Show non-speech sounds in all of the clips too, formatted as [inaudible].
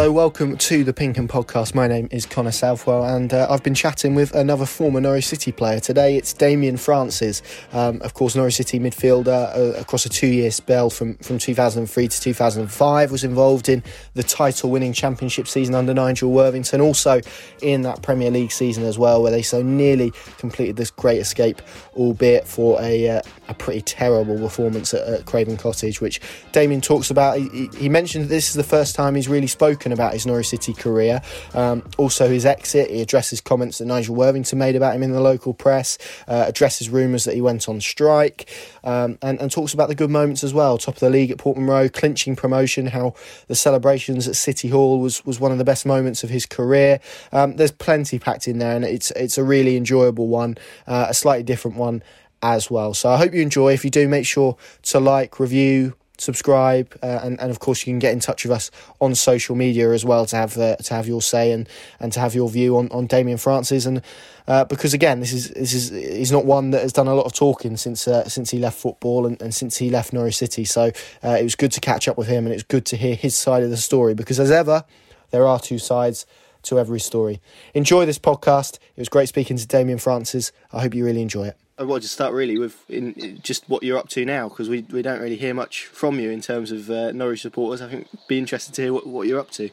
Hello, welcome to the Pink 'Un Podcast. My name is Connor Southwell, and uh, I've been chatting with another former Norwich City player. Today it's Damien Francis, um, of course, Norwich City midfielder uh, across a two year spell from, from 2003 to 2005. Was involved in the title winning championship season under Nigel Worthington, also in that Premier League season as well, where they so nearly completed this great escape, albeit for a, uh, a pretty terrible performance at, at, Craven Cottage, which Damien talks about. He, he mentioned this is the first time he's really spoken about his Norwich City career. Um, also, his exit. He addresses comments that Nigel Worthington made about him in the local press, uh, addresses rumours that he went on strike, um, and, and, talks about the good moments as well. Top of the league at Portman Road, clinching promotion, how the celebrations at City Hall was, was one of the best moments of his career. Um, there's plenty packed in there, and it's, it's a really enjoyable one, uh, a slightly different one as well. So I hope you enjoy. If you do, make sure to like, review, subscribe, uh, and, and of course you can get in touch with us on social media as well to have uh, to have your say and, and to have your view on, on Damien Francis and uh, because again this is this is he's not one that has done a lot of talking since uh, since he left football and, and since he left Norwich City so uh, it was good to catch up with him and it's good to hear his side of the story because as ever there are two sides to every story. Enjoy this podcast. It was great speaking to Damien Francis. I hope you really enjoy it. I wanted to start really with in just what you're up to now because we we don't really hear much from you in terms of uh, Norwich supporters. I think be interested to hear what, what you're up to.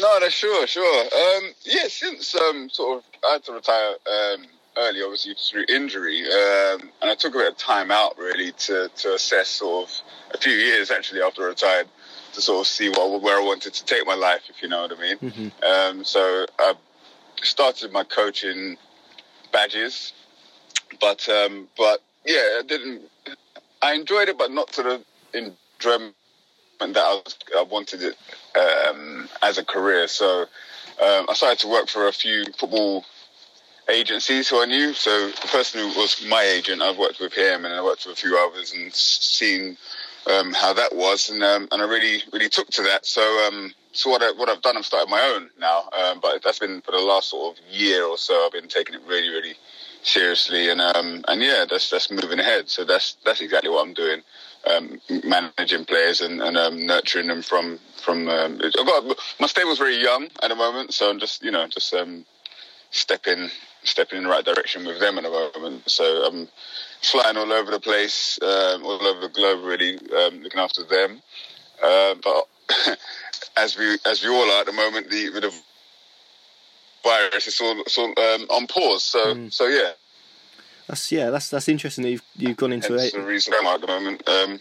No, that's sure, sure. Um, yeah, since um, sort of I had to retire um, early, obviously through injury, um, and I took a bit of time out really to to assess sort of a few years actually after I retired to sort of see what where I wanted to take my life, if you know what I mean. Mm-hmm. Um, so I started my coaching badges but um, but yeah, I didn't. I enjoyed it, but not to the enjoyment that I, was, I wanted it um, as a career. So um, I started to work for a few football agencies who I knew. So the person who was my agent, I've worked with him, and I worked with a few others, and seen um, how that was, and um, and I really really took to that. So um, so what I, what I've done, I've started my own now, um, but that's been for the last sort of year or so. I've been taking it really really seriously, and um, and yeah, that's that's moving ahead. So that's that's exactly what I'm doing, um, managing players and, and um, nurturing them from from. Um, got my stable's very young at the moment, so I'm just you know just um, stepping stepping in the right direction with them at the moment. So I'm flying all over the place, um, all over the globe, really um, looking after them. Uh, but [laughs] as we as we all are at the moment, the, the virus is all, it's all um, on pause. So mm. so yeah. That's yeah, that's that's interesting that you've you've gone into Hence it. the reason I'm at the moment. Um,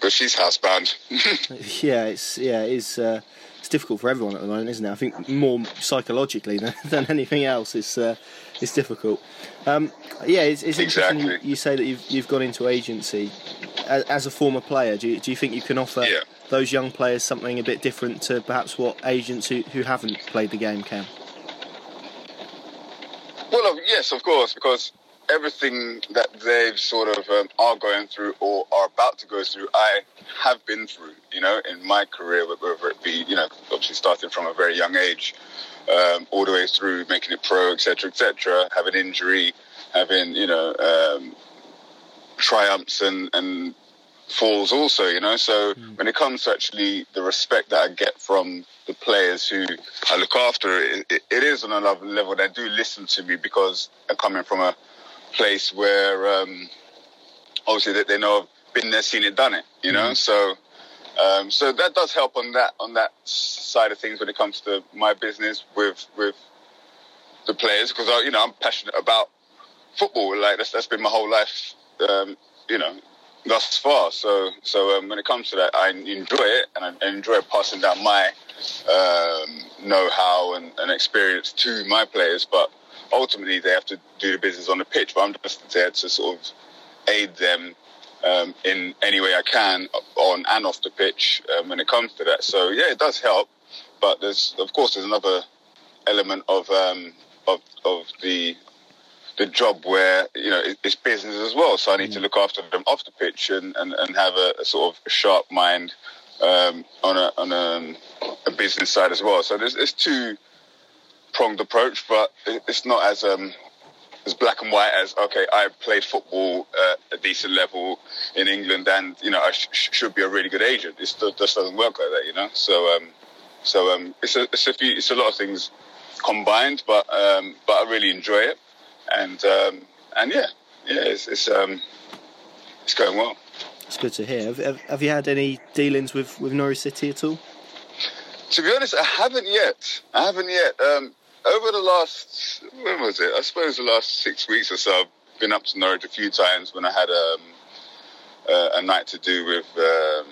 but she's housebound. [laughs] yeah, it's yeah, it's uh, it's difficult for everyone at the moment, isn't it? I think more psychologically than, [laughs] than anything else, it's uh, it's difficult. Um, yeah, it's, it's exactly. interesting you, you, say that you've you've gone into agency as, as a former player. Do you, do you think you can offer yeah. those young players something a bit different to perhaps what agents who, who haven't played the game can? Yes, of course, because everything that they've sort of um, are going through or are about to go through, I have been through, you know, in my career, whether it be, you know, obviously starting from a very young age, um, all the way through making it pro, etc., etc., having injury, having, you know, um, triumphs and, and falls also, you know. So mm. when it comes to actually the respect that I get from the players who I look after, it, it, it is on another level. They do listen to me because I'm coming from a place where um, obviously they, they, know I've been there, seen it, done it, you know. Mm. So um, so that does help on that on that side of things when it comes to my business with with the players because you know I'm passionate about football. Like that's that's been my whole life. Um, you know, thus far. So, so um, when it comes to that, I enjoy it, and I enjoy passing down my um, know-how and, and, experience to my players. But ultimately, they have to do the business on the pitch. But I'm just there to sort of aid them um, in any way I can on and off the pitch um, when it comes to that. So yeah, it does help. But there's, of course, there's another element of um, of of the the job where you know it's business as well. So I need mm. to look after them off the pitch and, and, and have a, a sort of sharp mind um, on a on a, a, business side as well. So there's, there's two pronged approach, but it's not as um, as black and white as okay. I played football at a decent level in England, and you know I sh- should be a really good agent. It just doesn't work like that, you know. So um, So um, it's a it's a few it's a lot of things combined, but um, but I really enjoy it, and um, and yeah, yeah, it's it's um, it's going well. It's good to hear. Have, have, have you had any dealings with, with Norwich City at all? To be honest, I haven't yet. I haven't yet. Um, over the last, when was it? I suppose the last six weeks or so, I've been up to Norwich a few times when I had um, uh, a night to do with um,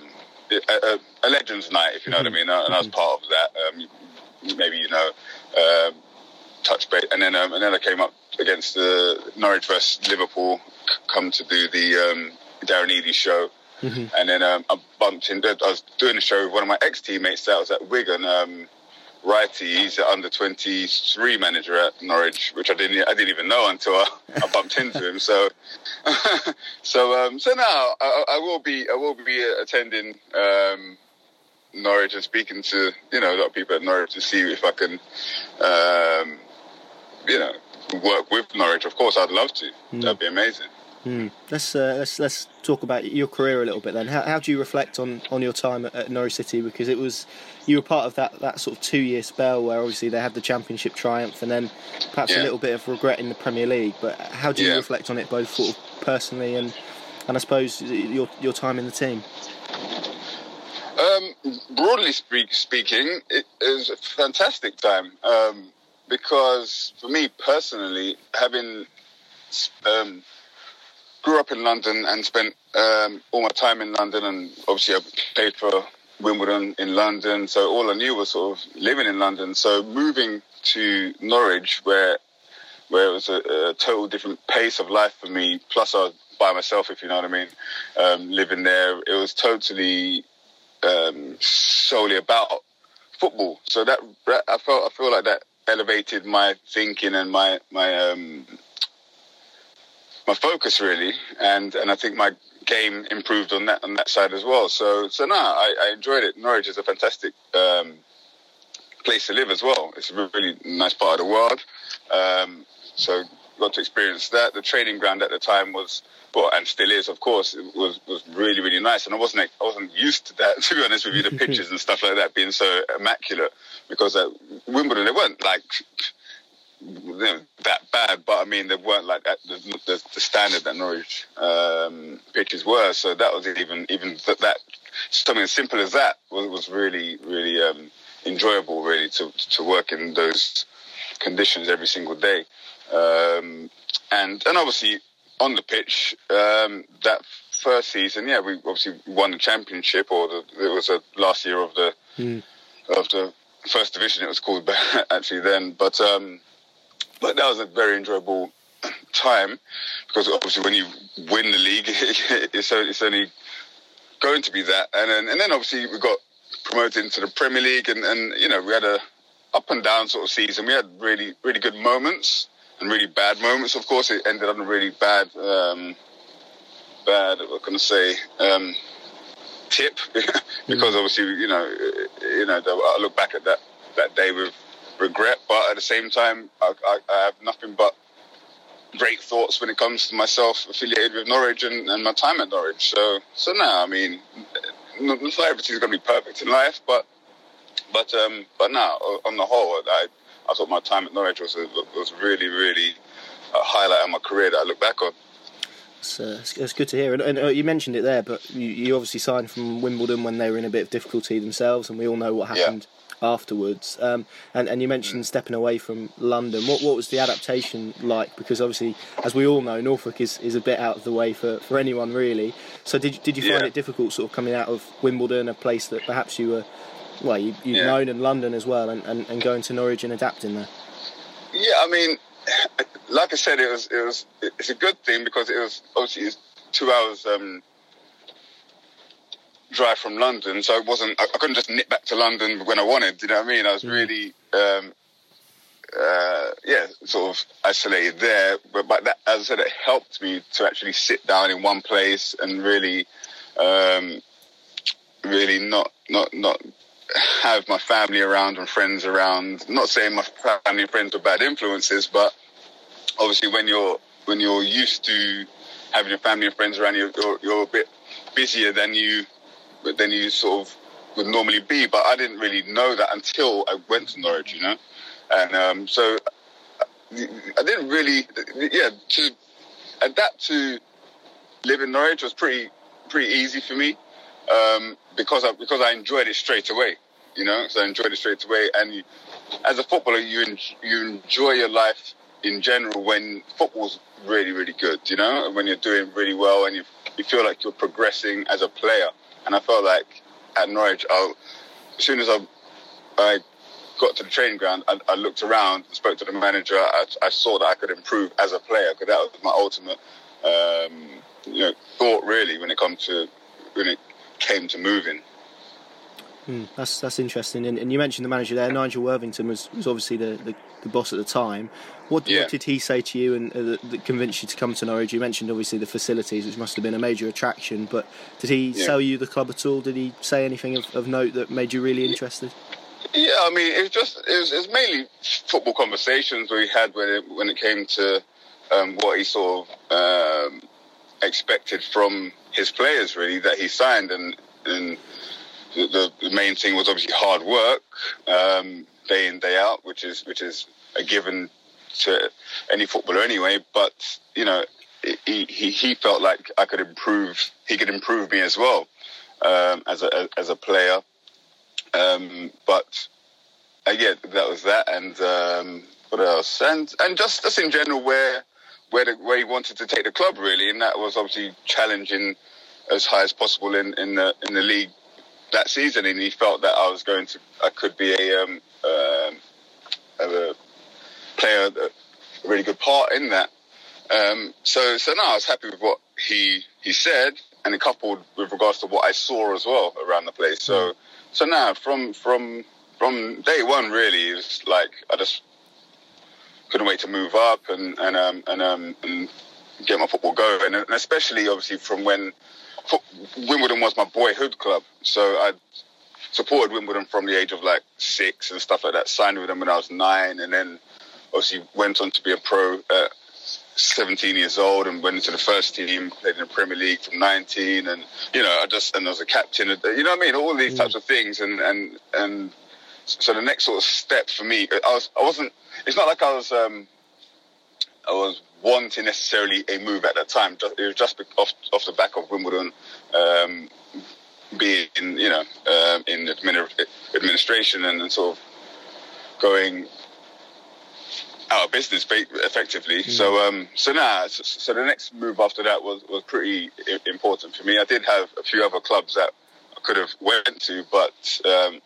a, a, a, Legends night, if you know mm-hmm. what I mm-hmm. mean. And I was mm-hmm. part of that. Um, maybe you know, um, touch base, and then um, and then I came up against the Norwich vs Liverpool, come to do the um, Darren Eadie show. Mm-hmm. And then um, I bumped into, I was doing a show with one of my ex teammates that was at Wigan, um, Wrighty. He's the under 23 manager at Norwich, which I didn't, I didn't even know until I, I [laughs] bumped into him. So, [laughs] so, um, so now I, I, will be, I will be attending, um, Norwich and speaking to, you know, a lot of people at Norwich to see if I can, um, you know, work with Norwich. Of course, I'd love to. Mm. That'd be amazing. Mm. Let's uh, let's let's talk about your career a little bit then. How, how do you reflect on, on your time at, at, Norwich City? Because it was you were part of that, that sort of two year spell where obviously they had the Championship triumph and then perhaps yeah. a little bit of regret in the Premier League. But how do you yeah. reflect on it both sort of personally and and I suppose your your time in the team? Um, broadly speak, speaking, it was a fantastic time um, because for me personally, having um, grew up in London and spent um, all my time in London, and obviously I played for Wimbledon in London. So all I knew was sort of living in London. So moving to Norwich, where where it was a, a total different pace of life for me. Plus, I was by myself, if you know what I mean. Um, living there, it was totally um, solely about football. So that I felt I feel like that elevated my thinking and my my um, my focus really, and and I think my game improved on that on that side as well. So so now I, I enjoyed it. Norwich is a fantastic um, place to live as well. It's a really nice part of the world. Um, so got to experience that. The training ground at the time was well, and still is, of course, it was was really really nice. And I wasn't I wasn't used to that [laughs] to be honest with you. The [laughs] pitches and stuff like that being so immaculate because at Wimbledon they weren't like that bad, but I mean they weren't like that, the, the, the standard that Norwich um, pitches were. So that was even even that, that something as simple as that was, was really really um, enjoyable, really to to work in those conditions every single day, um, and and obviously on the pitch um, that first season, yeah, we obviously won the championship, or the, it was the last year of the mm. of the first division. It was called [laughs] actually then, but um, but that was a very enjoyable [clears throat] time because obviously when you win the league, [laughs] it's, only going to be that. And then, and then obviously we got promoted into the Premier League, and, and you know we had a up and down sort of season. We had really really good moments and really bad moments. Of course, it ended on a really bad um, bad. What can I say? Um, tip [laughs] because mm. obviously you know you know I look back at that that day with regret, but at the same time, I, I, I, have nothing but great thoughts when it comes to myself affiliated with Norwich and, and my time at Norwich. So, so now, I mean, not everything's going to be perfect in life, but but um, but now, on the whole, I I thought my time at Norwich was a, was really really a highlight of my career that I look back on. It's, uh, it's, good to hear. And, and uh, you mentioned it there, but you, you, obviously signed from Wimbledon when they were in a bit of difficulty themselves, and we all know what happened afterwards. Um, and, and you mentioned stepping away from London. What what was the adaptation like? Because obviously, as we all know, Norfolk is, is a bit out of the way for, for anyone really. So did did you find yeah. it difficult, sort of coming out of Wimbledon, a place that perhaps you were, well, you, you'd yeah. known in London as well, and, and, and going to Norwich and adapting there? Yeah, I mean, like I said, it was it was it's a good thing because it was obviously it's two hours. Um, drive from London, so it wasn't. I, I, couldn't just nip back to London when I wanted. You know what I mean? I was mm. really, um, uh, yeah, sort of isolated there. But, but that, as I said, it helped me to actually sit down in one place and really, um, really not not not have my family around and friends around. Not saying my family and friends are bad influences, but obviously when you're when you're used to having your family and friends around, you're, you're, you're a bit busier than you then you sort of would normally be. But I didn't really know that until I went to Norwich, you know. And um, so I didn't really, yeah, to adapt to live in Norwich was pretty pretty easy for me um, because I, because I enjoyed it straight away. You know, so I enjoyed it straight away. And you, as a footballer, you en- you enjoy your life in general when football's really really good. You know, when you're doing really well and you you feel like you're progressing as a player. And I felt like at Norwich, I'll, as soon as I I got to the training ground, I, I looked around, spoke to the manager. I, I, saw that I could improve as a player because that was my ultimate, um, you know, thought really when it come to when it came to moving. Mm, that's that's interesting. And, and, you mentioned the manager there, Nigel Worthington was, was obviously the, the, the boss at the time. What, yeah. what, did he say to you and uh, that convinced you to come to Norwich? You mentioned obviously the facilities, which must have been a major attraction. But did he yeah. sell you the club at all? Did he say anything of, of note that made you really interested? Yeah, I mean, it was just it was, it mainly football conversations we had when it when it came to um, what he sort of um, expected from his players, really that he signed, and and the, the main thing was obviously hard work, um, day in day out, which is which is a given to any footballer anyway. But you know, he he, he felt like I could improve. He could improve me as well um, as a as a player. Um, but again, uh, that was that, and um, what else? And and just just in general, where where the, where he wanted to take the club really, and that was obviously challenging as high as possible in, in the in the league that season, and he felt that I was going to, I could be a, um, um, a player, a really good part in that. Um, so, so now I was happy with what he he said, and it coupled with regards to what I saw as well around the place. So, so now from from from day one, really, it was like I just couldn't wait to move up and and um, and, um, and get my football going, and especially obviously from when Wimbledon was my boyhood club. So I supported Wimbledon from the age of like six and stuff like that. Signed with them when I was nine, and then obviously went on to be a pro at 17 years old and went into the first team. Played in the Premier League from 19, and you know I just and I was a captain. You know what I mean? All these types of things, and and and so the next sort of step for me, I was I wasn't. It's not like I was. Um, I was wanting necessarily a move at that time. It was just off off the back of Wimbledon um, being, you know, um, in administration and, and, sort of going out of business effectively. Mm. So um, so now, so, so, the next move after that was was pretty important for me. I did have a few other clubs that I could have went to, but um,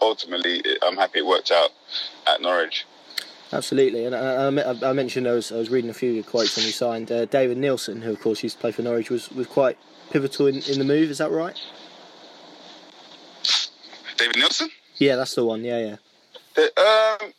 ultimately, I'm happy it worked out at Norwich. Absolutely, and I, I, I, mentioned I was, I was reading a few of your quotes when you signed. Uh, David Nielsen, who of course used to play for Norwich, was, was quite pivotal in, in the move. Is that right? David Nielsen? Yeah, that's the one. Yeah, yeah. The, um,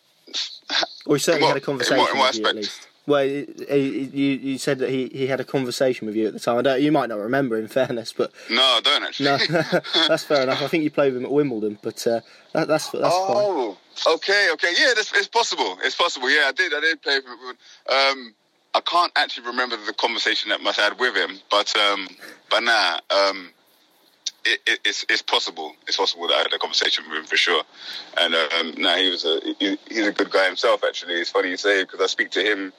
or he certainly what, had a conversation what, with you at least. Well, you you said that he, he had a conversation with you at the time. you might not remember, in fairness, but no, I don't actually. No, [laughs] that's fair enough. I think you played with him at Wimbledon, but uh, that, that's that's oh, fine. okay, okay, yeah, it's, it's possible. It's possible. Yeah, I did. I did play with him. Um, I can't actually remember the conversation that I had with him, but um, but nah, um, it, it, it's it's possible. It's possible that I had a conversation with him for sure. And um, nah, he was a he, he's a good guy himself. Actually, it's funny you say because I speak to him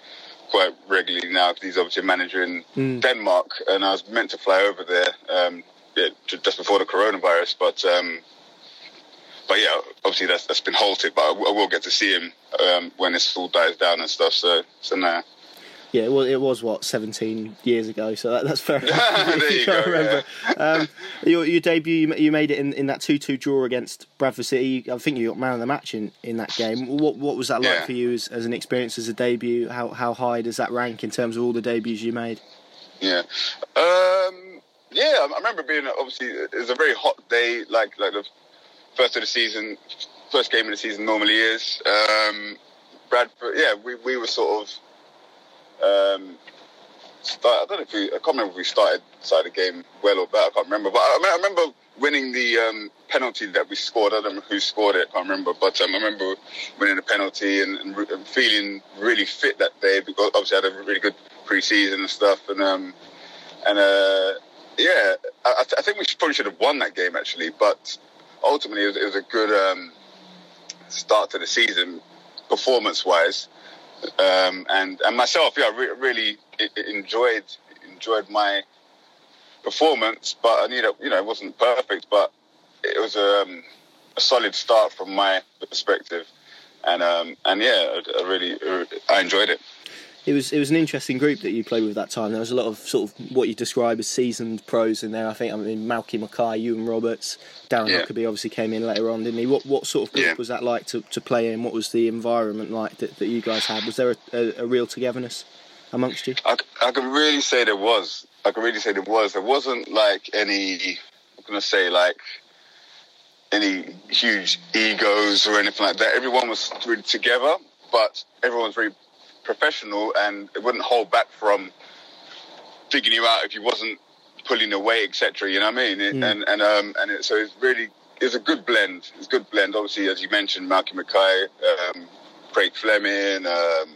quite regularly now because he's obviously a manager in mm. Denmark, and I was meant to fly over there um, yeah, just before the coronavirus, but. Um, but yeah, obviously that's that's been halted. But I, I will get to see him um, when this all dies down and stuff. So so now. Yeah, well, it was what 17 years ago, so that, that's fair [laughs] enough. [laughs] there you go. Remember. Yeah. um, your, your, debut, you made it in, in that 2-2 draw against Bradford City. I think you got man of the match in, in that game. What what was that like yeah. for you as, as an experience as a debut? How how high does that rank in terms of all the debuts you made? Yeah. Um, yeah, I remember being obviously it was a very hot day, like like the first of the season, first game of the season normally is. Um, Bradford, yeah, we, we were sort of um, start, I don't know if we, I can't remember if we started started the game well or bad. I can't remember, but I, I remember winning the um, penalty that we scored. I don't know who scored it. I can't remember, but um, I remember winning the penalty and, and, and, feeling really fit that day because obviously I had a really good pre-season and stuff. And um, and uh, yeah, I, I, think we probably should have won that game actually, but ultimately, it was, it was a good um, start to the season, performance-wise, um, and and myself, yeah, re- really enjoyed enjoyed my performance. But I need, a, you know, it wasn't perfect, but it was um, a solid start from my perspective, and um, and yeah, I, I really I enjoyed it it was it was an interesting group that you played with that time. There was a lot of sort of what you describe as seasoned pros in there. I think I mean Malky Mackay, Iwan Roberts, Darren yeah. Huckerby obviously came in later on, didn't he? What what sort of group yeah. was that like to, to play in? What was the environment like that, that you guys had? Was there a, a, a real togetherness amongst you? I, I can really say there was. I can really say there was. There wasn't like any. I'm gonna say like any huge egos or anything like that. Everyone was really together, but everyone was very professional and it wouldn't hold back from figuring you out if you wasn't pulling away, etc. You know what I mean? It, mm. And and um and it, so it's really it's a good blend. It's a good blend. Obviously, as you mentioned, Malky Mackay, um, Craig Fleming, um,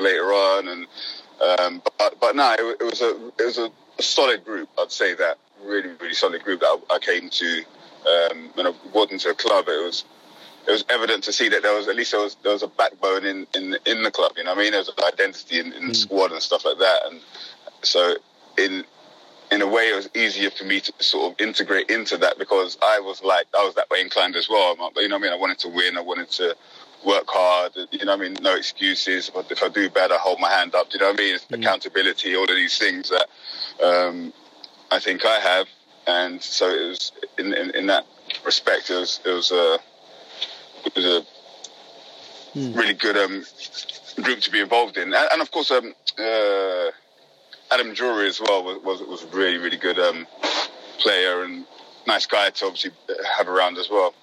later on, and um, but but no, it, it, was a it was a, solid group. I'd say that really really solid group that I, I came to um, when I walked into a club. It was it was evident to see that there was at least there was there was a backbone in in in the club. You know, what I mean, there was an identity in, in the mm. squad and stuff like that, and so in in a way, it was easier for me to sort of integrate into that because I was like I was that way inclined as well. But You know, what I mean, I wanted to win, I wanted to work hard. You know, what I mean, no excuses. But if I do bad, I hold my hand up. You know, what I mean, mm. accountability, all of these things that um, I think I have, and so it was in in, in that respect, it was it was a it was a mm. really good um, group to be involved in, and, and of course, um, uh, Adam Drury as well was was, was a really really good um, player and nice guy to obviously have around as well.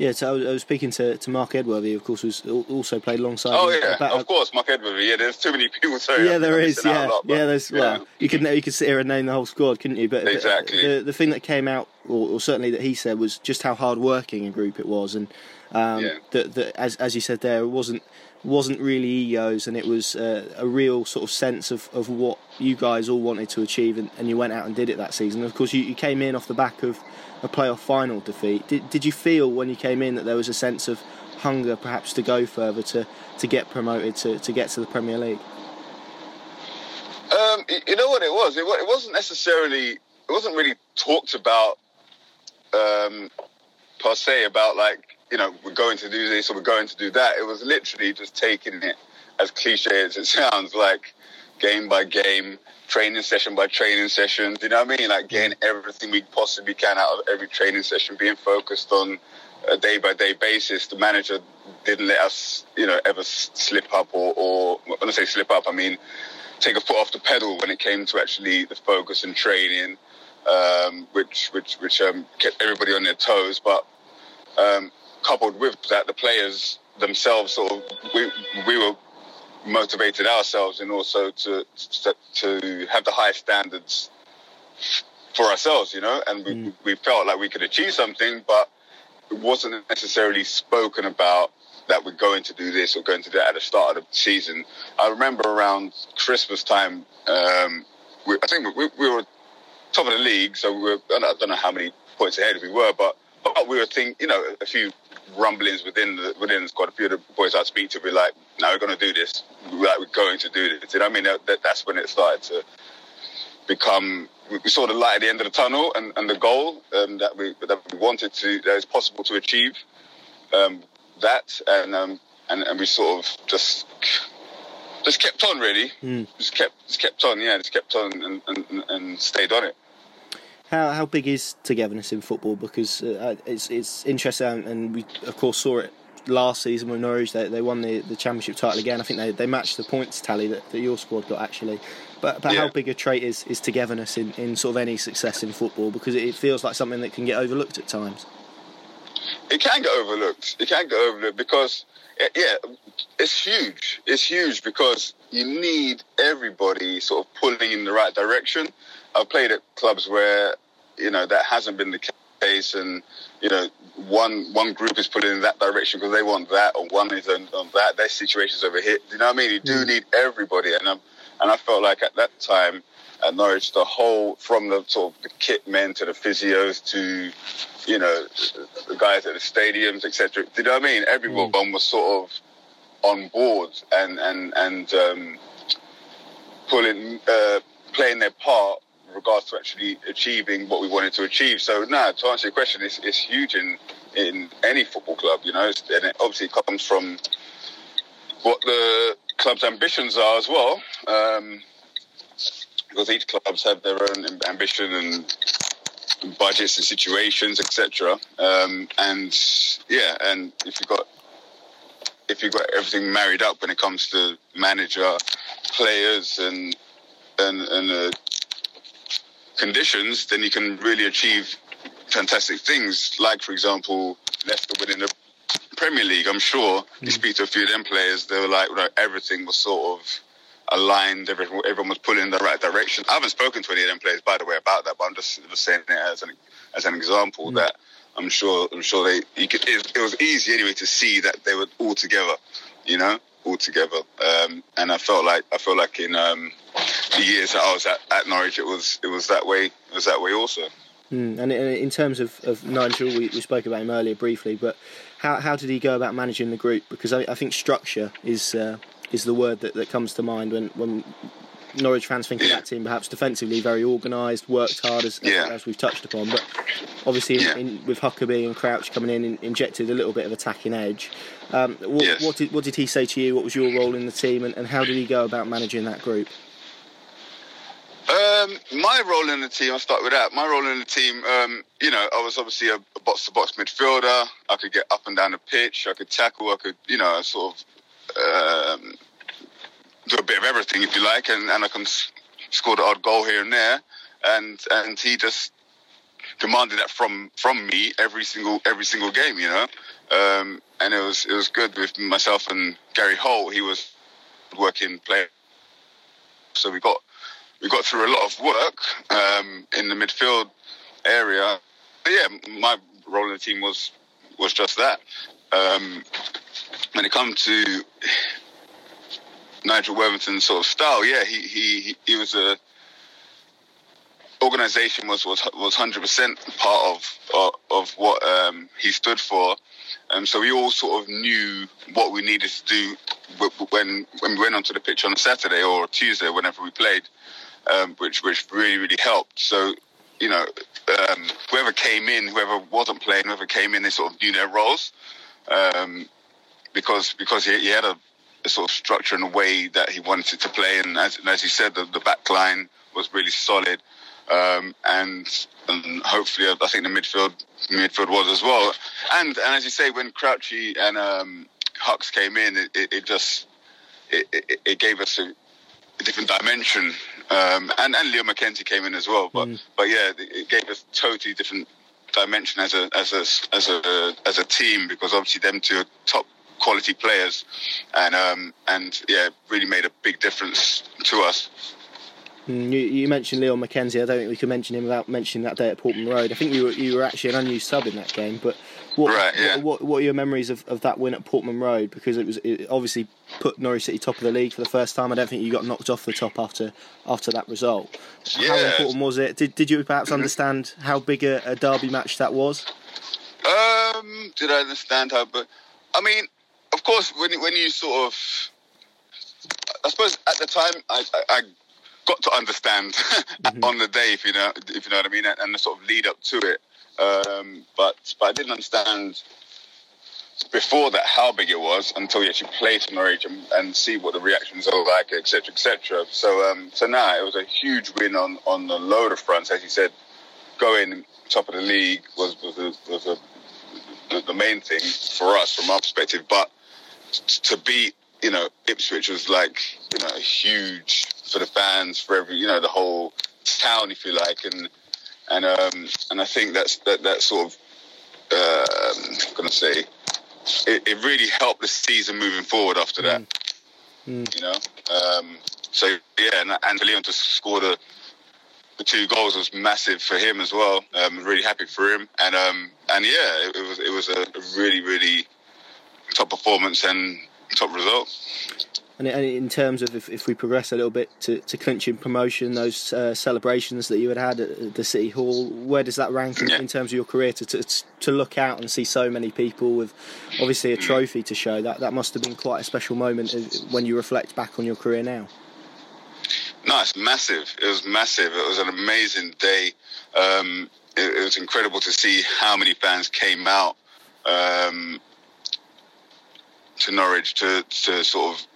Yeah, so I was, speaking to, to Mark Edworthy, of course, who's also played alongside. Oh yeah, about, of course, Mark Edworthy. Yeah, there's too many people. Sorry, yeah, there is. Yeah, lot, yeah, there's. Yeah. Well, you could you could sit here and name the whole squad, couldn't you? But exactly. The, the thing that came out, or, or, certainly that he said, was just how hard working a group it was, and um, yeah. that, that as as you said there, it wasn't wasn't really egos, and it was uh, a real sort of sense of, of what you guys all wanted to achieve, and, and you went out and did it that season. Of course, you, you came in off the back of a playoff final defeat. Did, did you feel when you came in that there was a sense of hunger perhaps to go further, to, to get promoted, to, to get to the Premier League? Um, you know what it was? It, it wasn't necessarily, it wasn't really talked about um, per se about like, you know, we're going to do this or we're going to do that. It was literally just taking it as cliche as it [laughs] sounds, like game by game, training session by training session. Do you know what I mean? Like getting everything we possibly can out of every training session, being focused on a day by day basis. The manager didn't let us, you know, ever slip up or, or when I say slip up, I mean take a foot off the pedal when it came to actually the focus and training, um, which which which um, kept everybody on their toes. But um, coupled with that, the players themselves sort of we we were motivated ourselves and also to, to, to have the high standards for ourselves, you know, and we, mm. we felt like we could achieve something, but it wasn't necessarily spoken about that we're going to do this or going to do that at the start of the season. I remember around Christmas time, um, we, I think we, we, were top of the league, so we were, I don't know how many points ahead we were, but, but we were thinking, you know, a few rumblings within the within the squad. A few of the boys I speak to be like, "No, we're going to do this. We're, like, we're going to do this." You know what I mean? That, that's when it started to become. We saw the light at the end of the tunnel and, and the goal um, that we that we wanted to that is possible to achieve. Um, that and um, and and we sort of just just kept on really. Mm. Just kept just kept on. Yeah, just kept on and, and, and stayed on it. How how big is togetherness in football? Because uh, it's it's interesting, and we of course saw it last season with Norwich. They, they won the, the championship title again. I think they, they matched the points tally that, that your squad got actually. But but yeah. how big a trait is, is togetherness in, in sort of any success in football? Because it, it feels like something that can get overlooked at times. It can get overlooked. It can get overlooked because yeah, it's huge. It's huge because you need everybody sort of pulling in the right direction. I've played at clubs where you know that hasn't been the case, and you know one one group is pulling in that direction because they want that, or one is on, on that. Their situation's over here. Do you know what I mean? You do mm. need everybody, and um, and I felt like at that time at Norwich. The whole from the sort of the kit men to the physios to you know the guys at the stadiums, etc. Do you know what I mean? Everyone mm. was sort of on board and and and um, pulling uh, playing their part in regards to actually achieving what we wanted to achieve. So now, to answer your question, it's, it's huge in in any football club, you know, and it obviously comes from what the club's ambitions are as well, um, because each clubs have their own ambition and budgets and situations, etc. Um, and yeah, and if you've got if you've got everything married up when it comes to manager, players, and and, and uh, conditions, then you can really achieve fantastic things. Like, for example, Leicester winning the Premier League. I'm sure mm. you speak to a few of them players, they were like, know, everything was sort of aligned. Everyone, everyone was pulling in the right direction. I haven't spoken to any of them players, by the way, about that, but I'm just, just saying it as an as an example mm. that I'm sure I'm sure they could, it, it, was easy anyway to see that they were all together, you know, all together. Um, and I felt like I felt like in um, the years that I was at, at Norwich, it was it was that way. It was that way also. Mm. And in terms of, of Nigel, we, we spoke about him earlier briefly, but how, how did he go about managing the group? Because I, I think structure is uh, is the word that, that comes to mind when, when Norwich fans think of that team, perhaps defensively very organised, worked hard as, yeah. as, as, we've touched upon. But obviously, yeah. in, with Huckerby and Crouch coming in, injected a little bit of attacking edge. Um, what, yes. what, did, what did he say to you? What was your role in the team, and, and how did he go about managing that group? Um, my role in the team, I'll start with that. My role in the team, um, you know, I was obviously a box to box midfielder. I could get up and down the pitch. I could tackle. I could, you know, sort of um, do a bit of everything, if you like, and, and I can score the odd goal here and there. And and he just demanded that from from me every single every single game, you know. Um, and it was it was good with myself and Gary Holt. He was working player, so we got we got through a lot of work um, in the midfield area. But yeah, my role in the team was was just that. Um, when it comes to Nigel Worthington's sort of style, yeah, he he he was a organisation was was was hundred percent part of, of of, what um, he stood for. Um, so we all sort of knew what we needed to do when when we went onto the pitch on a Saturday or Tuesday, whenever we played um, which which really really helped. So you know, um, whoever came in, whoever wasn't playing, whoever came in, they sort of knew their roles um, because because he, he had a, a, sort of structure and a way that he wanted to play. And as, and as you said, the, the back line was really solid. Um, and, and hopefully, I think the midfield midfield was as well. And and as you say, when Crouchy and um, Hux came in, it, it, it just it, it, it, gave us a, a different dimension um, and and Leon McKenzie came in as well. But mm. but yeah, it gave us totally different dimension as a as a as a as a team because obviously them two are top quality players, and um, and yeah, really made a big difference to us. Mm, you, you, mentioned Leon McKenzie. I don't think we could mention him without mentioning that day at Portman Road. I think you were you were actually an unused sub in that game, but what, right, yeah. what, what, what, are your memories of, of that win at Portman Road? Because it was it obviously put Norwich City top of the league for the first time. I don't think you got knocked off the top after after that result. Yeah. How important was it? Did, did you perhaps mm-hmm. understand how big a, a, derby match that was? Um, did I understand how? But I mean, of course, when when you sort of, I suppose at the time I, I, I got to understand [laughs] mm-hmm. on the day, if you know, if you know what I mean, and the sort of lead up to it. Um, but but I didn't understand before that how big it was until you actually play to Norwich and, and see what the reactions are like, etc., etc. So um, so now it was a huge win on on a load of fronts, as you said. Going top of the league was was a, was a, the, the main thing for us from our perspective, but to beat you know Ipswich was like you know huge for the fans, for every you know the whole town, if you like, and and um, and I think that's that that sort of uh, I'm gonna say it, it, really helped the season moving forward after that. Mm. Mm. You know, um, so yeah, and, and Leon to score the the two goals was massive for him as well. Um, really happy for him, and um, and yeah, it, it was it was a really really top performance and top result. And in terms of if, if we progress a little bit to, to clinching promotion, those uh, celebrations that you had had at the City Hall, where does that rank in, in terms of your career to, to, to look out and see so many people with obviously a mm. trophy to show? That that must have been quite a special moment when you reflect back on your career now. No, it's massive. It was massive. It was an amazing day. Um, it, it, was incredible to see how many fans came out um, to Norwich to to sort of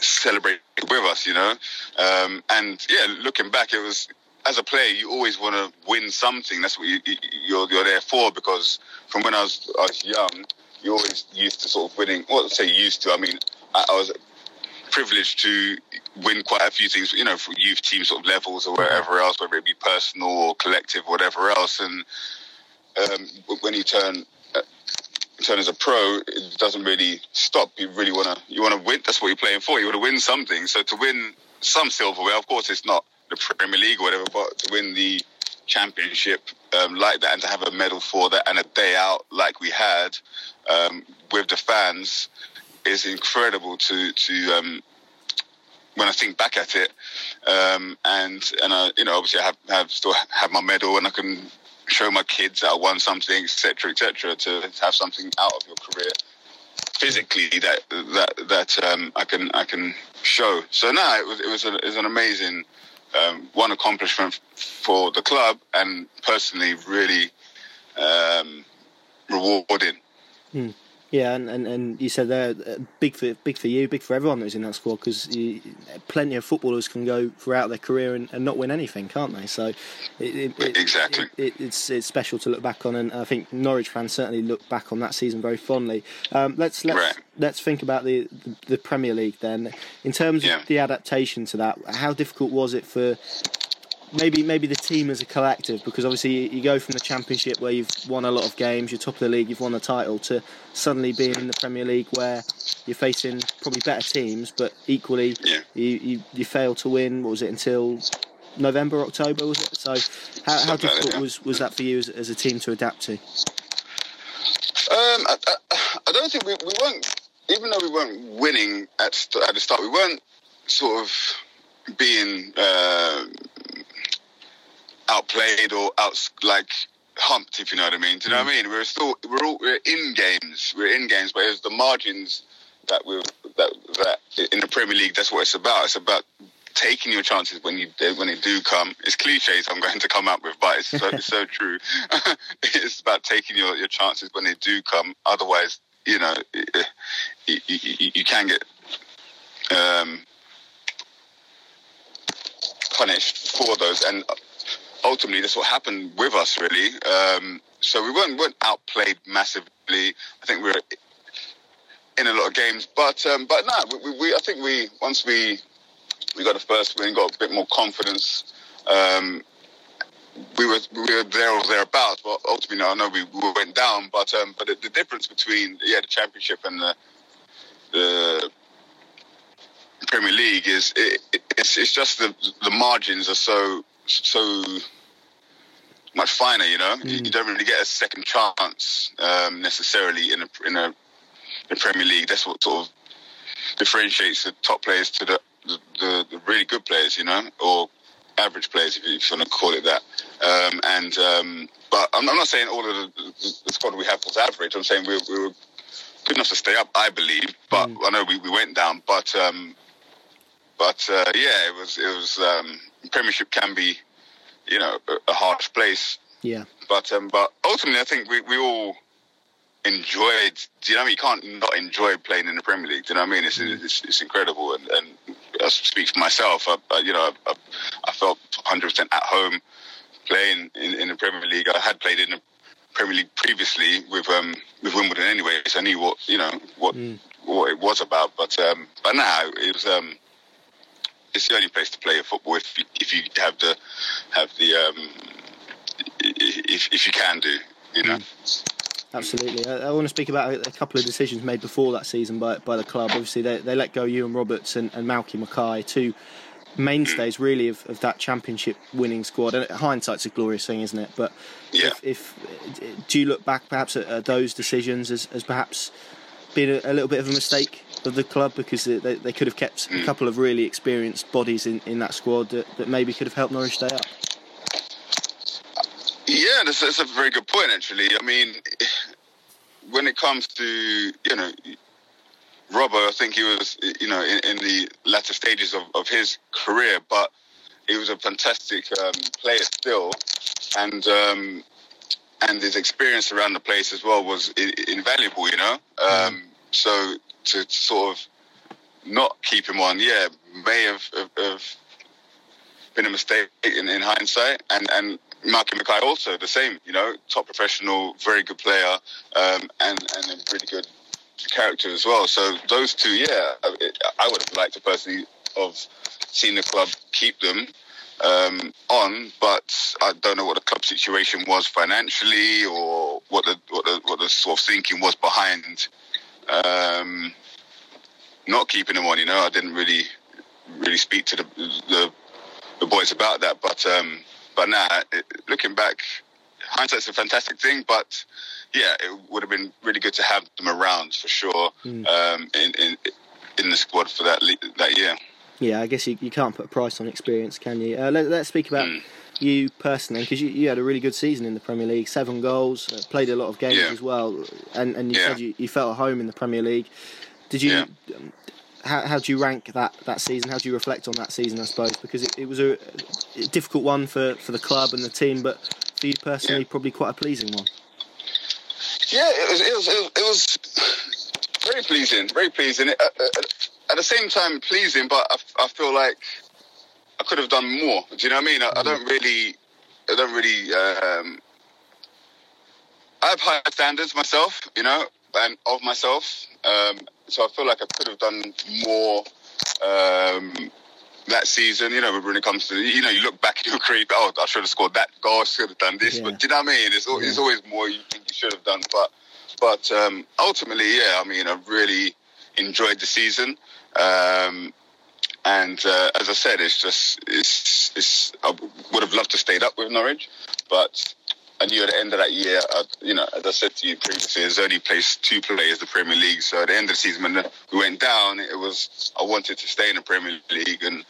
celebrate with us, you know. Um, and yeah, looking back, it was as a player, you always want to win something. That's what you, you're you're there for. Because from when I was I was young, you always used to sort of winning. Well, say used to. I mean, I, I was privileged to win quite a few things, you know, for youth team sort of levels or wherever else, whether it be personal or collective, whatever else. And um, when you turn uh, turn as a pro, it doesn't really stop. You really want to you want to win. That's what you're playing for. You want to win something. So to win some silverware, of course, it's not the Premier League or whatever, but to win the championship um, like that and to have a medal for that and a day out like we had um, with the fans is incredible to to um, when I think back at it, um, and and I, you know obviously I have, have still have my medal and I can show my kids that I won something, etc., etc. To, to have something out of your career physically that that that um, I can I can show. So now it was it was, a, it was an amazing um, one accomplishment for the club and personally really um, rewarding. Mm. Yeah, and, and, and you said there, uh, big for big for you, big for everyone that was in that squad because plenty of footballers can go throughout their career and, and not win anything, can't they? So it, it, exactly, it, it's it's special to look back on, and I think Norwich fans certainly look back on that season very fondly. Um, let's let's right. let's think about the, the, the Premier League then. In terms yeah. of the adaptation to that, how difficult was it for maybe maybe the team as a collective because obviously you, go from the championship where you've won a lot of games, you're top of the league, you've won the title, to suddenly being in the Premier League where you're facing probably better teams, but equally yeah. you, you you failed to win. What was it until November, October? Was it? So how, how difficult was was that for you as, as a team to adapt to? Um, I, I, I don't think we, we weren't, even though we weren't winning at, at the start, we weren't sort of being uh, outplayed or out like humped, if you know what I mean. Do you know what I mm. mean? We're still we're all we're in games. We're in games, but it's the margins that we that that in the Premier League. That's what it's about. It's about taking your chances when you when they do come. It's cliches I'm going to come up with, but it's so, it's so [laughs] true. [laughs] it's about taking your, your chances when they do come. Otherwise, you know, you can get um, punished for those. And ultimately that's what happened with us really. Um, so we weren't weren't outplayed massively. I think we were in a lot of games, but um, but no, we, we, I think we once we we got the first win, got a bit more confidence. Um, we were we were there or thereabouts, but ultimately, no, I know we, we went down. But um, but the, the, difference between yeah the championship and the the Premier League is it, it, it's it's just the the margins are so so much finer. You know, mm. you, don't really get a second chance um, necessarily in a in a the Premier League. That's what sort of differentiates the top players to the the, the, the really good players. You know, or average players, if you, want to call it that. Um, and um, but I'm, I'm, not saying all of the, the, squad we have was average. I'm saying we, we, were good enough to stay up, I believe. But mm. I know we, we went down. But um, but uh, yeah, it was it was um, Premiership can be, you know, a, a harsh place. Yeah. But um, but ultimately, I think we, we all enjoyed. Do you know what I mean? You can't not enjoy playing in the Premier League. Do you know what I mean? It's mm. it's, it's, incredible, and, and I speak for myself. I, I you know, I, I felt 100 percent at home playing in, in the Premier League. I had played in the Premier League previously with um with Wimbledon anyway, so I knew what you know what mm. what it was about. But um, but now it was um it's the only place to play a football if you, if you have the have the um, if if you can do, you know. Mm. Absolutely. I, I, want to speak about a, couple of decisions made before that season by by the club. Obviously, they, they let go Iwan Roberts and, and Malky Mackay, two mainstays really of, of that championship winning squad. And hindsight's a glorious thing, isn't it? But yeah. if, if do you look back perhaps at, at those decisions as, as perhaps been a, a, little bit of a mistake of the club because they, they could have kept a couple of really experienced bodies in, in that squad that, that maybe could have helped Norwich stay up? Yeah, that's, that's a very good point, actually. I mean, when it comes to, you know, Robbo, I think he was, you know, in, in the latter stages of, of, his career, but he was a fantastic um, player still, and um, and his experience around the place as well was invaluable, you know. Um, so to, to, sort of not keep him on, yeah, may have, have, have been a mistake in, in hindsight, and and Malky Mackay also the same, you know, top professional, very good player, um, and and a really good character as well. So those two, yeah, I would have liked to personally have seen the club keep them um, on, but I don't know what the club situation was financially or what the what the, what the sort of thinking was behind um, not keeping them on. You know, I didn't really really speak to the the, the boys about that, but um, but now nah, looking back, hindsight's a fantastic thing, but yeah, it would have been really good to have them around for sure mm. um, in, in in the squad for that that year. Yeah, I guess you, you can't put a price on experience, can you? Uh, let, us speak about mm. you personally, because you, you had a really good season in the Premier League, seven goals, uh, played a lot of games yeah. as well, and, and you yeah. said you, you felt at home in the Premier League. Did you? Yeah. Um, how, how do you rank that, that season? How do you reflect on that season? I suppose because it, it was a, a difficult one for, for the club and the team, but for you personally, probably quite a pleasing one. Yeah, it was. It was. It was, very pleasing. Very pleasing. Uh, uh, at the same time, pleasing, but I, I, feel like I could have done more. Do you know what I mean? I, I don't really. I don't really. Um, I have high standards myself, you know, and of myself. Um, so I feel like I could have done more um, that season. You know, when it comes to you know, you look back at your career, oh, I should have scored that goal, I should have done this. Yeah. But do you know what I mean? It's, yeah. always more you think you should have done. But but um, ultimately, yeah, I mean, I really enjoyed the season. Um, and uh, as I said, it's just it's it's. I would have loved to stayed up with Norwich, but I knew at the end of that year, I'd, you know, as I said to you previously, there's only placed two players the Premier League. So at the end of the season, when we went down, it was I wanted to stay in the Premier League, and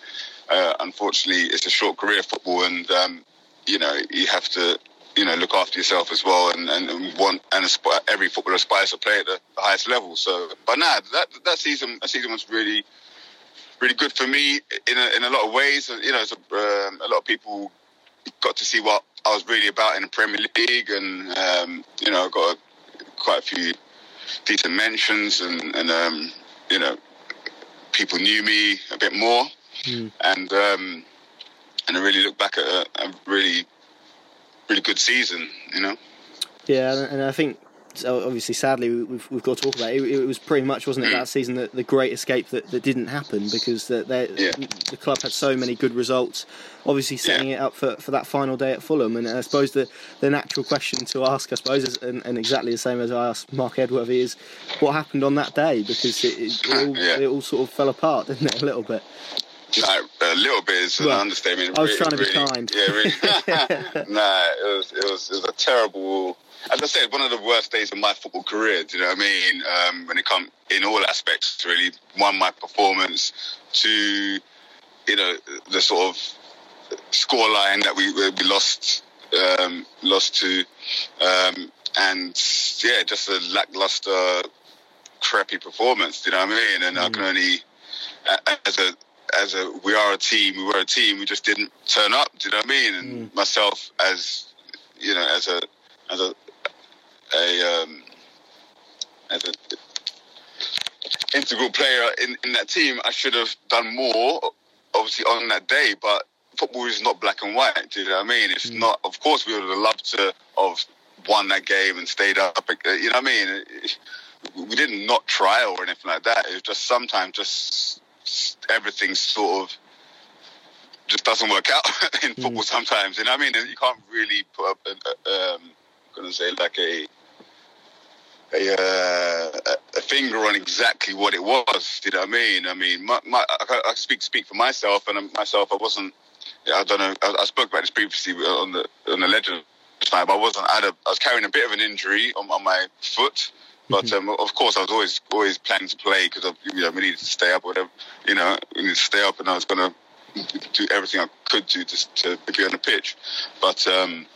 uh, unfortunately, it's a short career football, and um, you know, you have to you know look after yourself as well, and and want and aspire, every footballer aspires to play at the highest level. So, but nah, that that season that season was really really good for me in a, in a lot of ways. You know, a, um, a lot of people got to see what I was really about in the Premier League, and um, you know, I got a, quite a few decent mentions, and, and um, you know, people knew me a bit more, mm. and um, and I really look back at a, a really really good season, you know. Yeah, and I think obviously, sadly, we've, we've got to talk about it. it. it was pretty much, wasn't it, mm. that season that the great escape that, that didn't happen because the, yeah. the club had so many good results, obviously setting yeah. it up for, for that final day at Fulham. And I suppose the, the natural question to ask, I suppose, is, and, and exactly the same as I asked Marc Edworthy, is what happened on that day because it, it, it, all, [laughs] yeah. it all sort of fell apart, didn't it, a little bit? No, a little bit is well, an understatement. I was really, trying to be really, kind. Yeah, really. [laughs] [laughs] nah, it was it was it was a terrible as I said, one of the worst days of my football career. Do you know what I mean? Um, when it comes in all aspects, really. One, my performance. Two, you know, the sort of scoreline that we we lost um, lost to, um, and yeah, just a lackluster, crappy performance. Do you know what I mean? And mm. I can mm. only, as a as a we are a team, we were a team. We just didn't turn up. Do you know what I mean? And mm. myself as you know, as a as a a um, as an integral player in, in that team, I should have done more, obviously on that day. But football is not black and white. Do you know what I mean? It's mm. not. Of course, we would have loved to have won that game and stayed up. You know what I mean? We didn't not try or anything like that. It was just sometimes just everything sort of just doesn't work out [laughs] in mm. football sometimes. You know what I mean? You can't really put up, a, um, I'm going to say like a a, uh, a finger on exactly what it was. You know what I mean? I mean, my, my, I, I speak speak for myself, and myself, I wasn't. I don't know. I, I spoke about this previously on the on the legend time. I wasn't. I, had a, I was carrying a bit of an injury on, on my foot, But um, of course, I was always always planning to play because you know we needed to stay up, or whatever. You know, we needed to stay up, and I was going to do everything I could do to to be on the pitch. But um,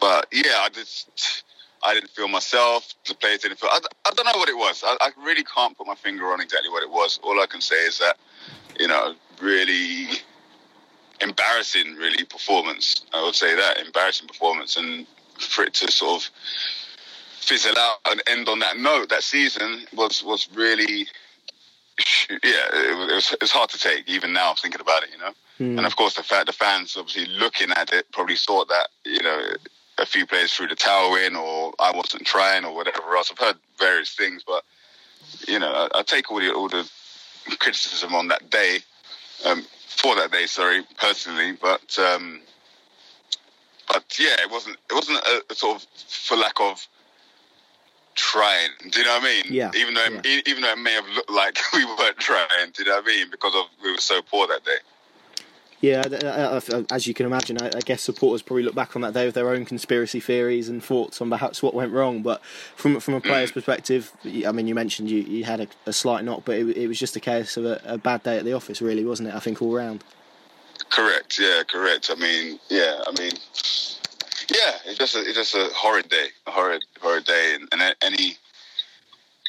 but yeah, I just I didn't feel myself. The players didn't feel. I, I don't know what it was. I, I really can't put my finger on exactly what it was. All I can say is that you know really embarrassing, really performance. I would say that embarrassing performance, and for it to sort of fizzle out and end on that note that season was was really yeah it was, it was hard to take even now thinking about it you know mm. and of course the fact the fans obviously looking at it probably thought that you know a few players threw the towel in or I wasn't trying or whatever else I've heard various things but you know I, I take all the all the criticism on that day um, for that day sorry personally but um, but yeah it wasn't it wasn't a, a sort of for lack of trying. Do you know what I mean? Yeah. Even though yeah. even though it may have looked like [laughs] we weren't trying. Do you know what I mean? Because of we were so poor that day. Yeah, as you can imagine, I guess supporters probably look back on that day with their own conspiracy theories and thoughts on perhaps what went wrong. But from from a player's mm. perspective, I mean, you mentioned you, you had a, a slight knock, but it, it, was just a case of a, a, bad day at the office, really, wasn't it? I think all round. Correct. Yeah. Correct. I mean, yeah. I mean, yeah, it's just a, it's just a horrid day, a horrid, horrid day, and, and any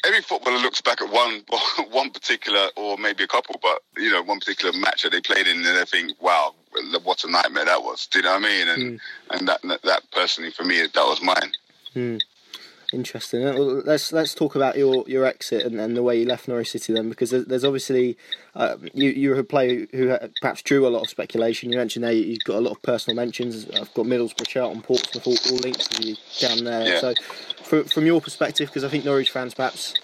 every footballer looks back at one [laughs] one particular or maybe a couple, but you know, one particular match that they played in, and they think, "Wow, what a nightmare that was." Do you know what I mean? And mm. and that that personally for me, that was mine. Mm. Interesting. Let's let's talk about your, your exit and, and the way you left Norwich City then, because there's, there's obviously uh, you you're a player who perhaps drew a lot of speculation. You mentioned there you've got a lot of personal mentions. I've got Middlesbrough, Charlton, Portsmouth, all, all linked to you down there. Yeah. So, from from your perspective, because I think Norwich fans perhaps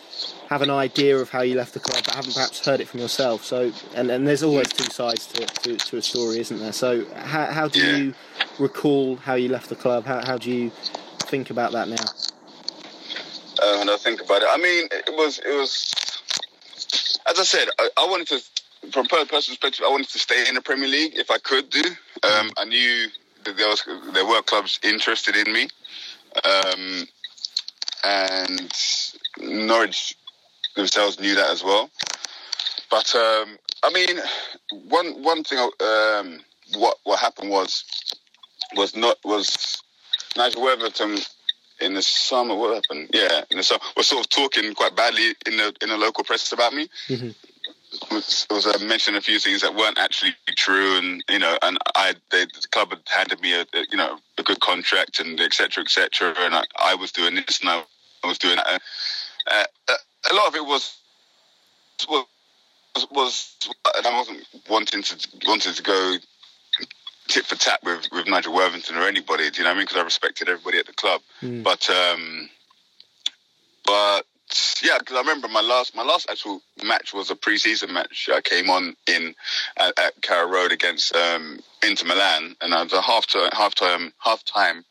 have an idea of how you left the club, but haven't perhaps heard it from yourself. So, and, and there's always two sides to, to, to a story, isn't there? So, how, how do yeah. you recall how you left the club? How, how do you think about that now? Uh, when I think about it. I mean, it was it was as I said, I, I wanted to, from personal perspective, I wanted to stay in the Premier League if I could do. Um, I knew that there was there were clubs interested in me, um, and Norwich themselves knew that as well. But um, I mean, one one thing um, what what happened was was not was Nigel Worthington in the summer. What happened? Yeah, in the summer, we're sort of talking quite badly in the in the local press about me. Mm-hmm. It was uh, mentioned a few things that weren't actually true, and you know, and I they, the club had handed me a, a you know a good contract and etc. etc. and I, I, was doing this and I, I was doing that. Uh, uh, a lot of it was was was and I wasn't wanting to wanting to go tit for tat with, with Nigel Worthington or anybody. Do you know what I mean? Because I respected everybody at the club. Mm. But um, but yeah, because I remember my last my last actual match was a pre-season match. I came on in at, at Carrow Road against um, Inter Milan, and I was a half time half time half time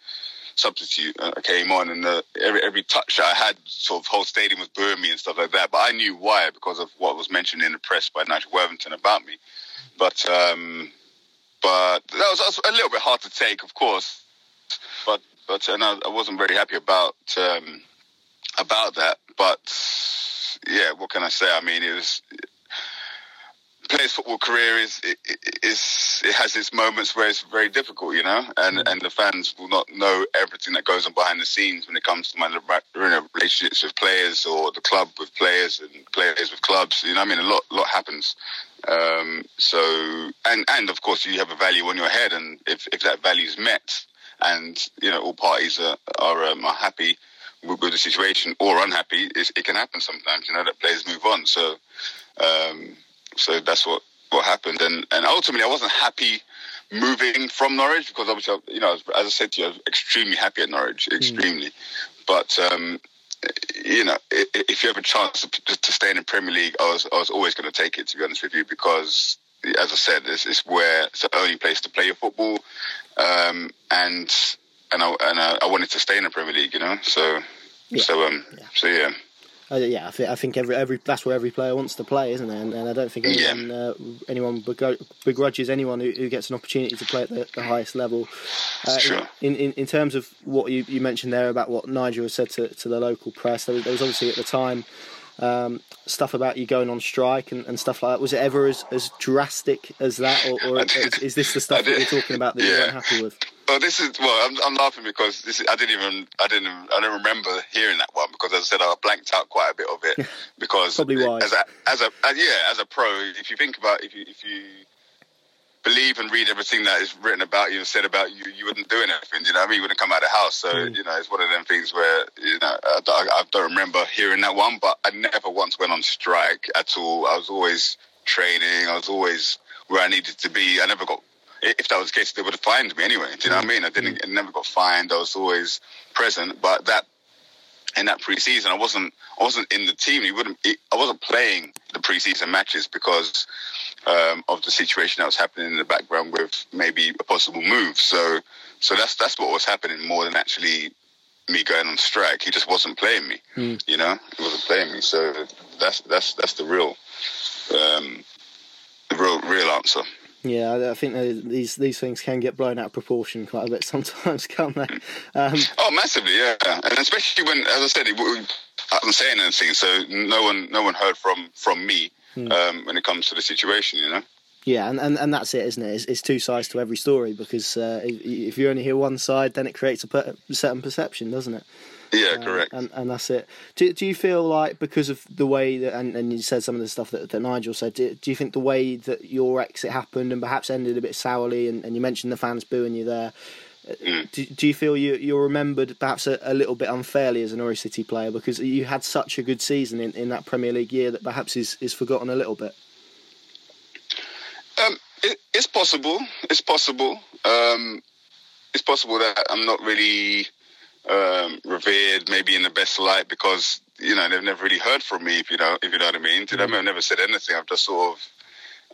substitute. Uh, I came on, and the, every every touch I had, sort of whole stadium was booing me and stuff like that. But I knew why because of what was mentioned in the press by Nigel Worthington about me. But um, but that was, that was, a little bit hard to take, of course. But but and I, I wasn't very happy about um, about that. But yeah, what can I say? I mean, it was player's football career is is it has its moments where it's very difficult, you know, and mm. and the fans will not know everything that goes on behind the scenes when it comes to my you know, relationships with players or the club with players and players with clubs. You know, I mean, a lot lot happens. Um, so and and of course you have a value on your head, and if if that value is met, and you know all parties are are, um, are happy with, with, the situation or unhappy, it can happen sometimes. You know that players move on. So um, so that's what what happened, and and ultimately I wasn't happy moving from Norwich because obviously you know as I said to you, I was extremely happy at Norwich, hmm. extremely, mm. but. Um, you know, if you have a chance to, to stay in the Premier League, I was I was always going to take it. To be honest with you, because as I said, it's, it's where it's the only place to play your football, um, and and I and I, I, wanted to stay in the Premier League. You know, so yeah. so um yeah. so yeah. Uh, yeah, I think, I think every every that's where every player wants to play, isn't it? And, and I don't think anyone yeah. uh, anyone begrudges anyone who, who, gets an opportunity to play at the, the highest level. Uh, sure. in, in, in terms of what you, you mentioned there about what Nigel has said to, to the local press, there was, there was obviously at the time um, stuff about you going on strike and, and, stuff like that. Was it ever as, as drastic as that, or, or is, is, this the stuff that you're talking about that yeah. you weren't happy with? Well, this is well. I'm, I'm laughing because this is, I didn't even I didn't I don't remember hearing that one because as I said I blanked out quite a bit of it [laughs] because probably why as a as a as, yeah as a pro if you think about if you if you believe and read everything that is written about you and said about you, you wouldn't do anything. You know what I mean? You wouldn't come out of the house. So, mm. you know, it's one of them things where, you know, I, I, don't remember hearing that one, but I never once went on strike at all. I was always training. I was always where I needed to be. I never got, if that was the case, they would have fined me anyway. Do you know what I mm. mean? I didn't, mm. I never got fined. I was always present. But that, in that preseason, I wasn't, I wasn't in the team. You wouldn't, I wasn't playing the preseason matches because um, of the situation that was happening in the background with maybe a possible move. So, so that's that's what was happening more than actually me going on strike. He just wasn't playing me. Mm. You know, he wasn't playing me. So that's that's that's the real, um, the real real answer. Yeah, I think these these things can get blown out of proportion quite a bit [laughs] sometimes, can't they? Um, oh, massively, yeah, and especially when, as I said, it, I wasn't saying anything, so no one no one heard from from me mm. um, when it comes to the situation, you know. Yeah, and, and, and that's it, isn't it? It's, it's two sides to every story because uh, if you only hear one side, then it creates a, per- certain perception, doesn't it? Yeah, uh, correct. And, and that's it. Do, do you feel like because of the way that, and, and you said some of the stuff that, that Nigel said, do, do you think the way that your exit happened and perhaps ended a bit sourly, and, and you mentioned the fans booing you there, Mm. Do, do, you feel you, you're remembered perhaps a, a, little bit unfairly as a Norwich City player because you had such a good season in, in that Premier League year that perhaps is, is forgotten a little bit? Um, it, it's possible. It's possible. Um, it's possible that I'm not really um, revered, maybe in the best light, because you know they've never really heard from me. If you know, if you know what I mean. To them. I've never said anything. I've just sort of,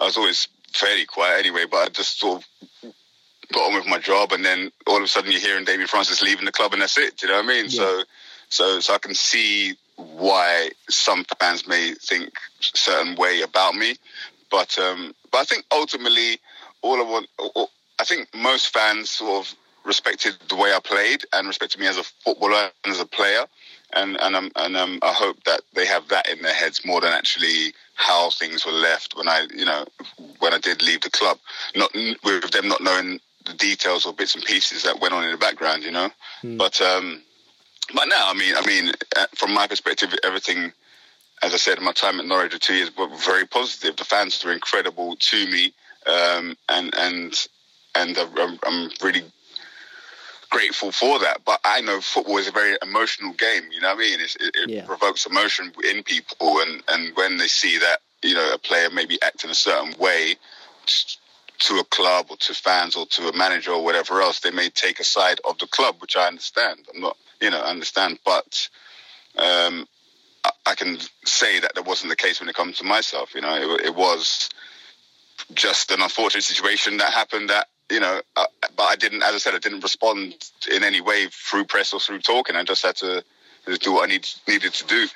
I was always fairly quiet anyway, but I just sort of got on with my job, and then all of a sudden you're hearing Damien Francis leaving the club, and that's it. Do you know what I mean? Yeah. So, so, so I can see why some fans may think a certain way about me, but um, but I think ultimately, all I want, I think most fans sort of respected the way I played and respected me as a footballer and as a player. And and um, and um, I hope that they have that in their heads more than actually how things were left when I you know when I did leave the club. Not with them not knowing the details or bits and pieces that went on in the background, you know. Mm. But um, but now, I mean, I mean, uh, from my perspective, everything, as I said, my time at Norwich for two years were very positive. The fans were incredible to me, um, and and and I'm, I'm really grateful for that. But I know football is a very emotional game. You know what I mean? It's, it, it yeah. provokes emotion in people, and and when they see that you know a player maybe act in a certain way to a club or to fans or to a manager or whatever else, they may take a side of the club, which I understand. I'm not, you know, understand, but um, I, I, can say that that wasn't the case when it comes to myself. You know, it, it was just an unfortunate situation that happened that you know, uh, but I didn't, as I said, I didn't respond in any way through press or through talking. I just had to just do what I need, needed to do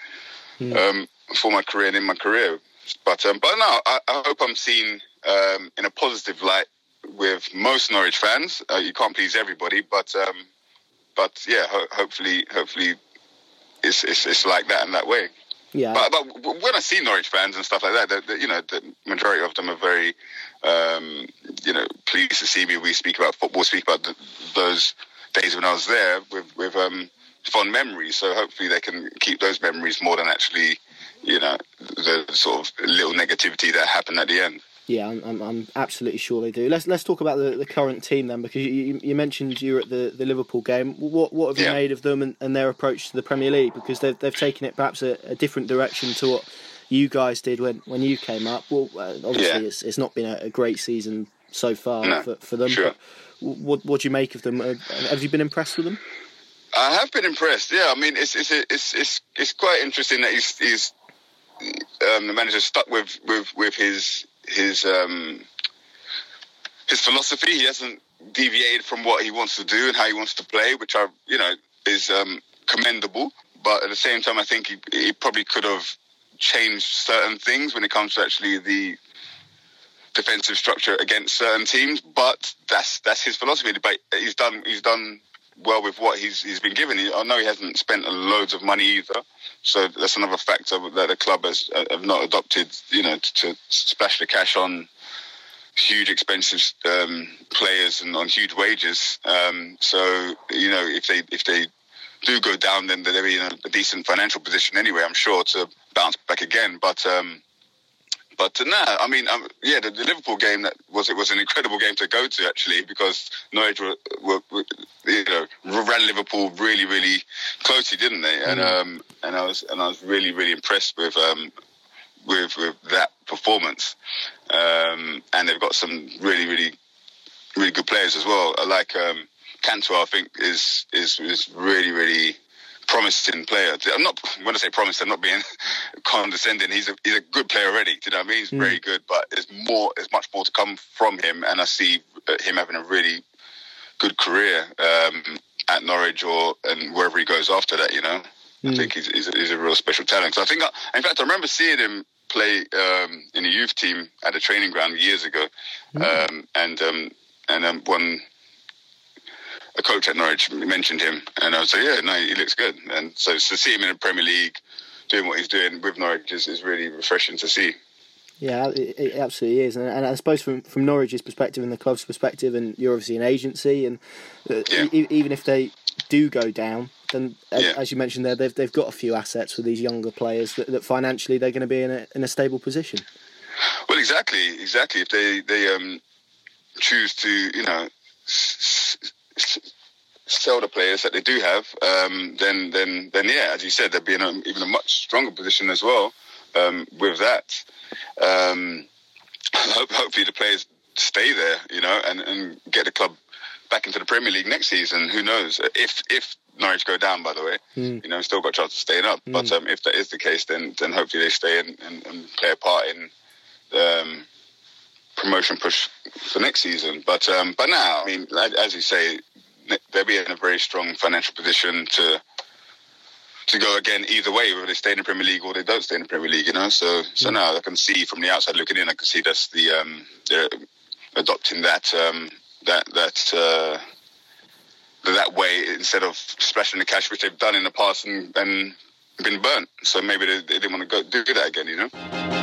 mm. um, for my career and in my career. But um, but no, I, I hope I'm seen um, in a positive light with most Norwich fans. Uh, you can't please everybody, but um, but yeah, ho- hopefully, hopefully, it's, it's it's like that in that way. Yeah. But, but when I see Norwich fans and stuff like that, the, the, you know, the majority of them are very, um, you know, pleased to see me. We speak about football, speak about the, those days when I was there with with um, fond memories. So hopefully they can keep those memories more than actually, you know, the sort of little negativity that happened at the end. Yeah, I'm, I'm, absolutely sure they do. Let's let's talk about the, the current team then, because you, you mentioned you were at the, the Liverpool game. What what have you yeah. made of them and, and, their approach to the Premier League? Because they've they've taken it perhaps a, a different direction to what you guys did when, when you came up. Well, uh, obviously yeah. it's it's not been a, a great season so far no, for, for them. Sure. what what do you make of them? Uh, have you been impressed with them? I have been impressed. Yeah, I mean it's it's it's it's, it's quite interesting that he's he's um, the manager stuck with with with his his um, his philosophy. He hasn't deviated from what he wants to do and how he wants to play, which I you know is um, commendable. but at the same time, I think he, he probably could have changed certain things when it comes to actually the defensive structure against certain teams. But that's that's his philosophy. But he's done he's done well with what he's he's been given. I know he hasn't spent loads of money either, so that's another factor that the club has have not adopted. You know, to, to splash the cash on huge expensive um, players and on huge wages. Um, so you know, if they if they do go down, then they're in a, a decent financial position anyway. I'm sure to bounce back again. But um, but uh, nah, I mean, um, yeah, the, the, Liverpool game that was it was an incredible game to go to actually because Norwich were, were, were you know ran Liverpool really really closely, didn't they? And mm. um and I was and I was really really impressed with um with with that performance. Um, and they've got some really really really good players as well. I like um, Cantwell. I think is is is really really promising player. I'm not when I say promising, I'm not being [laughs] condescending. He's a he's a good player already. Do you know what I mean? He's mm. very good, but there's more. There's much more to come from him, and I see uh, him having a really good career um, at Norwich or and wherever he goes after that. You know, mm. I think he's he's a, he's a, real special talent. So I think, I, in fact, I remember seeing him play um, in a youth team at a training ground years ago, mm. um, and um, and um, one a coach at Norwich mentioned him, and I was like, yeah, no, he looks good. And so to see him in the Premier League doing what he's doing with Norwich is, is really refreshing to see. Yeah, it, it absolutely is, and, and, I suppose from from Norwich's perspective and the club's perspective, and you're obviously an agency, and uh, yeah. e- even if they do go down, then as, yeah. as, you mentioned there, they've they've got a few assets for these younger players that, that financially they're going to be in a in a stable position. Well, exactly, exactly. If they they um, choose to, you know. S- sell the players that they do have, um, then then then yeah, as you said, they'd be in a, even a much stronger position as well um, with that. Um, [laughs] hope, hopefully, the players stay there, you know, and, and get the club back into the Premier League next season. Who knows if if Norwich go down? By the way, mm. you know, still got a chance of staying up. Mm. But um, if that is the case, then then hopefully they stay and, and, and play a part in. Um, promotion push for next season. But um, but now, I mean, as you say, they'll be in a very strong financial position to to go again either way, whether they stay in the Premier League or they don't stay in the Premier League. You know, so so mm. now I can see from the outside looking in, I can see that's the um, they're adopting that um, that that. Uh, that way instead of splashing the cash, which they've done in the past and, and been burnt. So maybe they, they didn't want to go do that again, you know.